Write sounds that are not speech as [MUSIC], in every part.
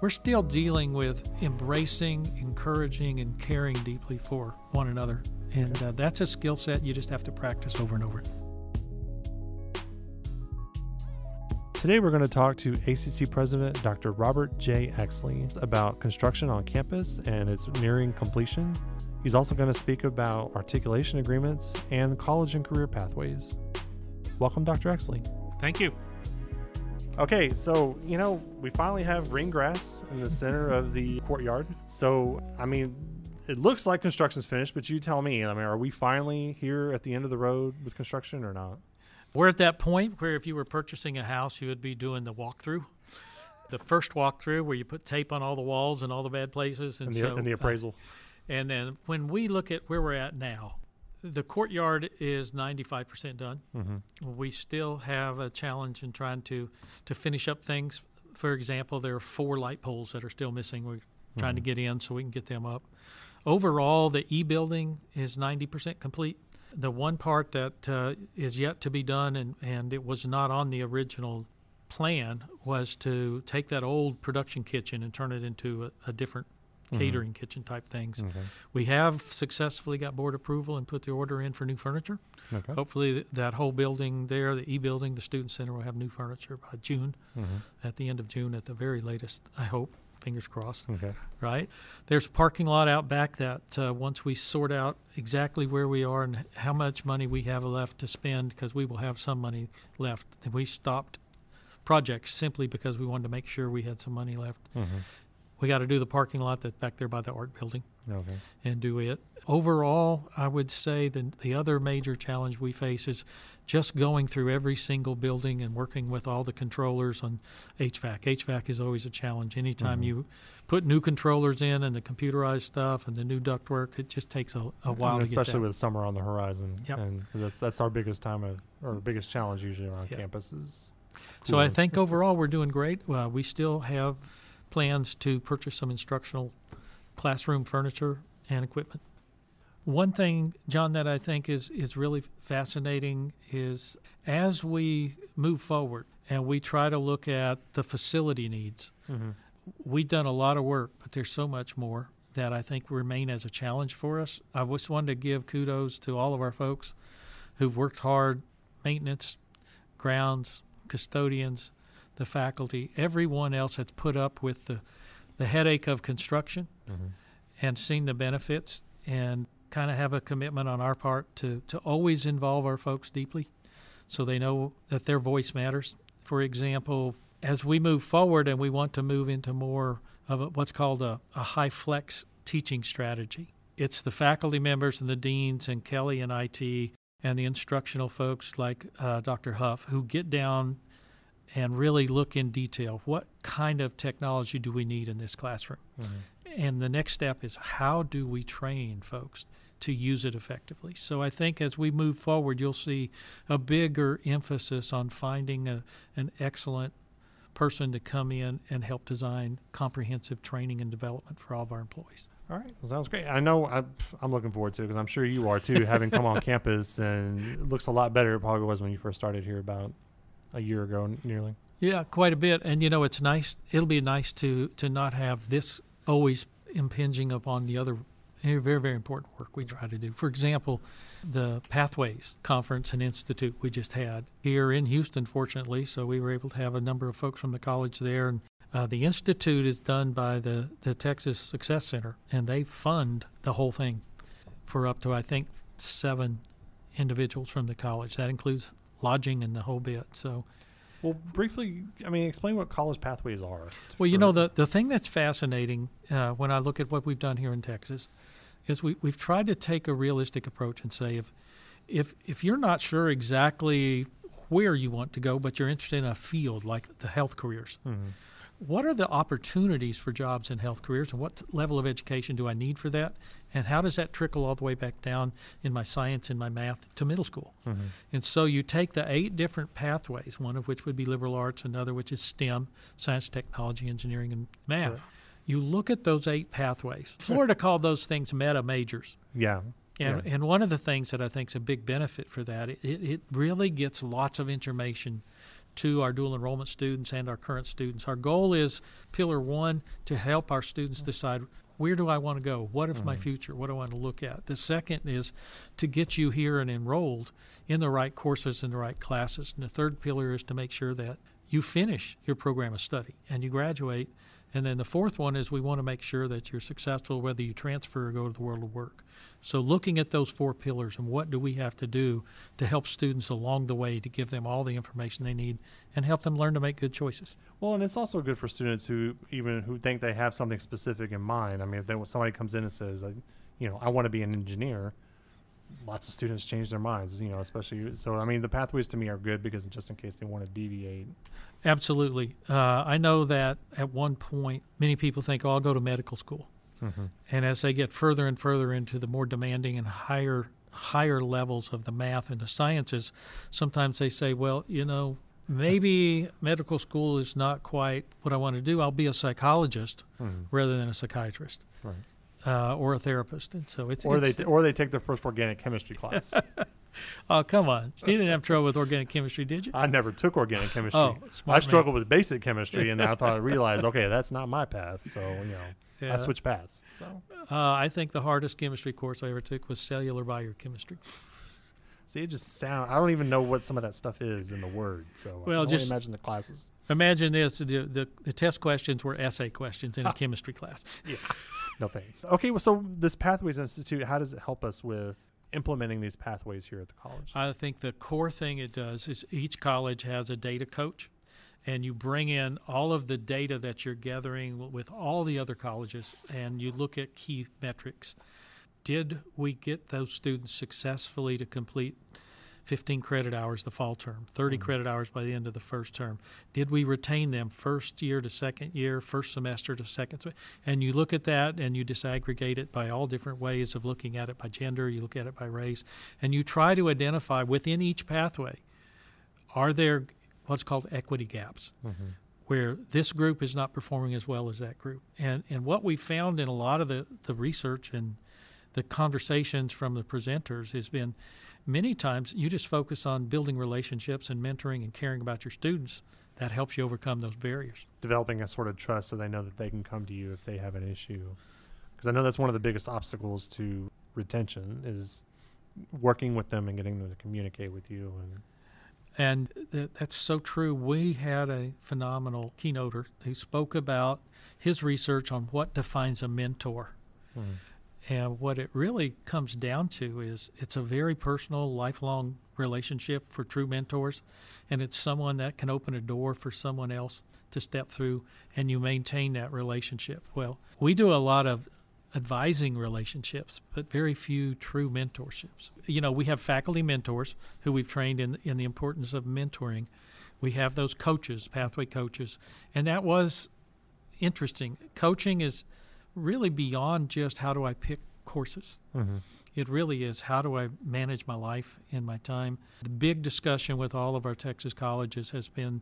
we're still dealing with embracing, encouraging, and caring deeply for one another. And uh, that's a skill set you just have to practice over and over. Today, we're going to talk to ACC President Dr. Robert J. Exley about construction on campus and its nearing completion. He's also going to speak about articulation agreements and college and career pathways. Welcome, Dr. Exley. Thank you. Okay, so, you know, we finally have green grass in the center of the courtyard. So, I mean, it looks like construction's finished, but you tell me, I mean, are we finally here at the end of the road with construction or not? We're at that point where if you were purchasing a house, you would be doing the walkthrough. The first walkthrough where you put tape on all the walls and all the bad places. And, and the, so, and the appraisal. Uh, and then when we look at where we're at now, the courtyard is 95% done. Mm-hmm. We still have a challenge in trying to, to finish up things. For example, there are four light poles that are still missing. We're mm-hmm. trying to mm-hmm. get in so we can get them up. Overall, the e building is 90% complete the one part that uh, is yet to be done, and, and it was not on the original plan, was to take that old production kitchen and turn it into a, a different mm-hmm. catering kitchen type things. Okay. We have successfully got board approval and put the order in for new furniture. Okay. Hopefully, th- that whole building there, the e building, the student center, will have new furniture by June, mm-hmm. at the end of June at the very latest, I hope fingers crossed. Okay. Right? There's a parking lot out back that uh, once we sort out exactly where we are and how much money we have left to spend, because we will have some money left, then we stopped projects simply because we wanted to make sure we had some money left. Mm-hmm. We got to do the parking lot that's back there by the art building okay. and do it. Overall, I would say that the other major challenge we face is just going through every single building and working with all the controllers on HVAC. HVAC is always a challenge. Anytime mm-hmm. you put new controllers in and the computerized stuff and the new ductwork, it just takes a, a while. especially with summer on the horizon, yep. and that's that's our biggest time of or biggest challenge usually on yep. campuses. So I think overall we're doing great. Uh, we still have plans to purchase some instructional classroom furniture and equipment. One thing, John, that I think is, is really fascinating is as we move forward and we try to look at the facility needs, mm-hmm. we've done a lot of work, but there's so much more that I think remain as a challenge for us. I just wanted to give kudos to all of our folks who've worked hard, maintenance, grounds, custodians, the faculty, everyone else that's put up with the, the headache of construction mm-hmm. and seen the benefits and kind of have a commitment on our part to, to always involve our folks deeply so they know that their voice matters. For example, as we move forward and we want to move into more of a, what's called a, a high flex teaching strategy, it's the faculty members and the deans and Kelly and IT and the instructional folks like uh, Dr. Huff who get down and really look in detail what kind of technology do we need in this classroom mm-hmm. and the next step is how do we train folks to use it effectively so i think as we move forward you'll see a bigger emphasis on finding a, an excellent person to come in and help design comprehensive training and development for all of our employees all right, well, sounds great. I know I, am looking forward to it because I'm sure you are too, having come on [LAUGHS] campus and it looks a lot better. It probably was when you first started here about a year ago, nearly. Yeah, quite a bit. And you know, it's nice. It'll be nice to to not have this always impinging upon the other very very important work we try to do. For example, the Pathways Conference and Institute we just had here in Houston, fortunately, so we were able to have a number of folks from the college there. And uh, the institute is done by the the Texas Success Center, and they fund the whole thing for up to I think seven individuals from the college. That includes lodging and the whole bit. So, well, briefly, I mean, explain what college pathways are. Well, you know, the the thing that's fascinating uh, when I look at what we've done here in Texas is we we've tried to take a realistic approach and say if if if you're not sure exactly where you want to go, but you're interested in a field like the health careers. Mm-hmm what are the opportunities for jobs in health careers and what level of education do I need for that? And how does that trickle all the way back down in my science and my math to middle school? Mm-hmm. And so you take the eight different pathways, one of which would be liberal arts, another which is STEM, science, technology, engineering, and math. Right. You look at those eight pathways. Florida [LAUGHS] called those things meta majors. Yeah. And, yeah. and one of the things that I think is a big benefit for that, it, it really gets lots of information to our dual enrollment students and our current students. Our goal is pillar one to help our students decide where do I want to go? What is my Mhm. future? What do I want to look at? The second is to get you here and enrolled in the right courses and the right classes. And the third pillar is to make sure that you finish your program of study and you graduate. And then the fourth one is we want to make sure that you're successful whether you transfer or go to the world of work. So looking at those four pillars and what do we have to do to help students along the way to give them all the information they need and help them learn to make good choices. Well, and it's also good for students who even who think they have something specific in mind. I mean, if somebody comes in and says, you know, I want to be an engineer, lots of students change their minds. You know, especially so. I mean, the pathways to me are good because just in case they want to deviate. Absolutely. Uh, I know that at one point, many people think, oh, I'll go to medical school. Mm-hmm. And as they get further and further into the more demanding and higher higher levels of the math and the sciences, sometimes they say, well, you know, maybe medical school is not quite what I want to do. I'll be a psychologist Mm-hmm. rather than a psychiatrist Right. Uh, or a therapist. And so it's Or they it's, t- or they take their first organic chemistry class. [LAUGHS] oh come on, you didn't have trouble with organic chemistry, did you? I never took organic chemistry. Oh, I smart man. struggled with basic chemistry, and I thought I [LAUGHS] realized, okay, that's not my path. So you know, Yeah. I switched paths. So Uh, I think the hardest chemistry course I ever took was cellular biochemistry. See, it just sound. I don't even know what some of that stuff is in the word. So I Well, just- imagine the classes. Imagine this: the, the, the test questions were essay questions in a ah. chemistry class. [LAUGHS] Yeah, no thanks. Okay, well, so this Pathways Institute, how does it help us with implementing these pathways here at the college? I think the core thing it does is each college has a data coach, and you bring in all of the data that you're gathering with all the other colleges, and you look at key metrics. Did we get those students successfully to complete 15 credit hours the fall term, 30 Mhm. credit hours by the end of the first term? Did we retain them first year to second year, first semester to second? se- And you look at that and you disaggregate it by all different ways of looking at it by gender, you look at it by race, and you try to identify within each pathway are there what's called equity gaps Mm-hmm. where this group is not performing as well as that group. And and what we found in a lot of the, the research and the conversations from the presenters has been many times you just focus on building relationships and mentoring and caring about your students. That helps you overcome those barriers. Developing a sort of trust so they know that they can come to you if they have an issue. Because I know that's one of the biggest obstacles to retention is working with them and getting them to communicate with you. And And th- that's so true. We had a phenomenal keynoter who spoke about his research on what defines a mentor. Hmm. And what it really comes down to is it's a very personal, lifelong relationship for true mentors. And it's someone that can open a door for someone else to step through and you maintain that relationship. Well, we do a lot of advising relationships, but very few true mentorships. You know, we have faculty mentors who we've trained in, in the importance of mentoring. We have those coaches, pathway coaches. And that was interesting. Coaching is really beyond just how do I pick courses. mm-hmm. It really is how do I manage my life and my time. The big discussion with all of our Texas colleges has been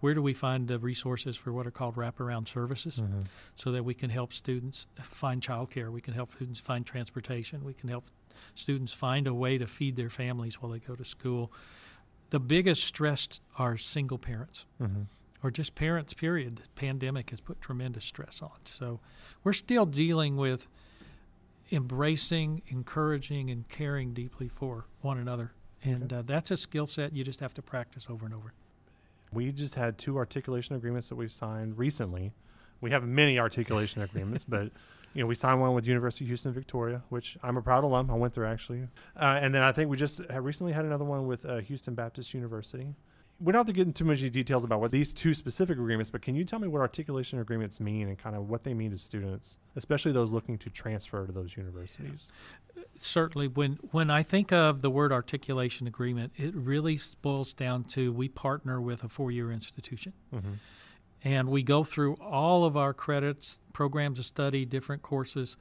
where do we find the resources for what are called wraparound services Mm-hmm. so that we can help students find childcare, we can help students find transportation, we can help students find a way to feed their families while they go to school. The biggest stressed are single parents Mm-hmm. Or just parents, period. The pandemic has put tremendous stress on. So we're still dealing with embracing, encouraging, and caring deeply for one another. And uh, that's a skill set you just have to practice over and over. We just had two articulation agreements that we've signed recently. We have many articulation [LAUGHS] agreements, but you know, we signed one with University of Houston Victoria, which I'm a proud alum. I went there actually, uh, and then I think we just recently had another one with uh, Houston Baptist University. We don't have to get into too many details about what these two specific agreements, but can you tell me what articulation agreements mean and kind of what they mean to students, especially those looking to transfer to those universities? certainly when when I think of the word articulation agreement, it really boils down to we partner with a four-year institution Mm-hmm. and we go through all of our credits, programs of study, different courses,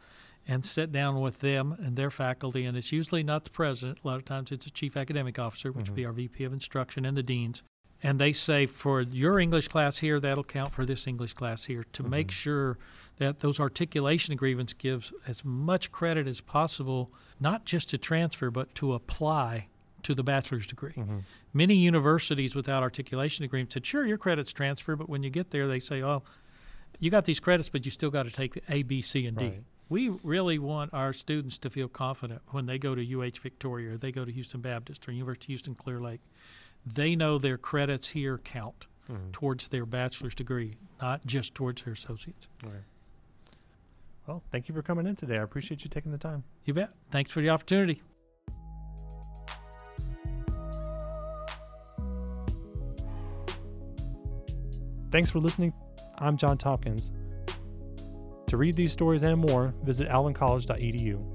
and sit down with them and their faculty. And it's usually not the president. A lot of times it's a chief academic officer, which would be Mhm. our VP of instruction, and the deans. And they say for your English class here, that'll count for this English class here to make Mhm. sure that those articulation agreements gives as much credit as possible, not just to transfer, but to apply to the bachelor's degree. Mm-hmm. Many universities without articulation agreements said, sure, your credits transfer, but when you get there, they say, oh, you got these credits, but you still got to take the A, B, C, and D. Right. We really want our students to feel confident when they go to UH Victoria or they go to Houston Baptist or University of Houston Clear Lake. They know their credits here count Mm-hmm. towards their bachelor's degree, not just towards their associate's. Okay. Well, thank you for coming in today. I appreciate you taking the time. You bet. Thanks for the opportunity. Thanks for listening. I'm John Tompkins. To read these stories and more, visit alvincollege.edu.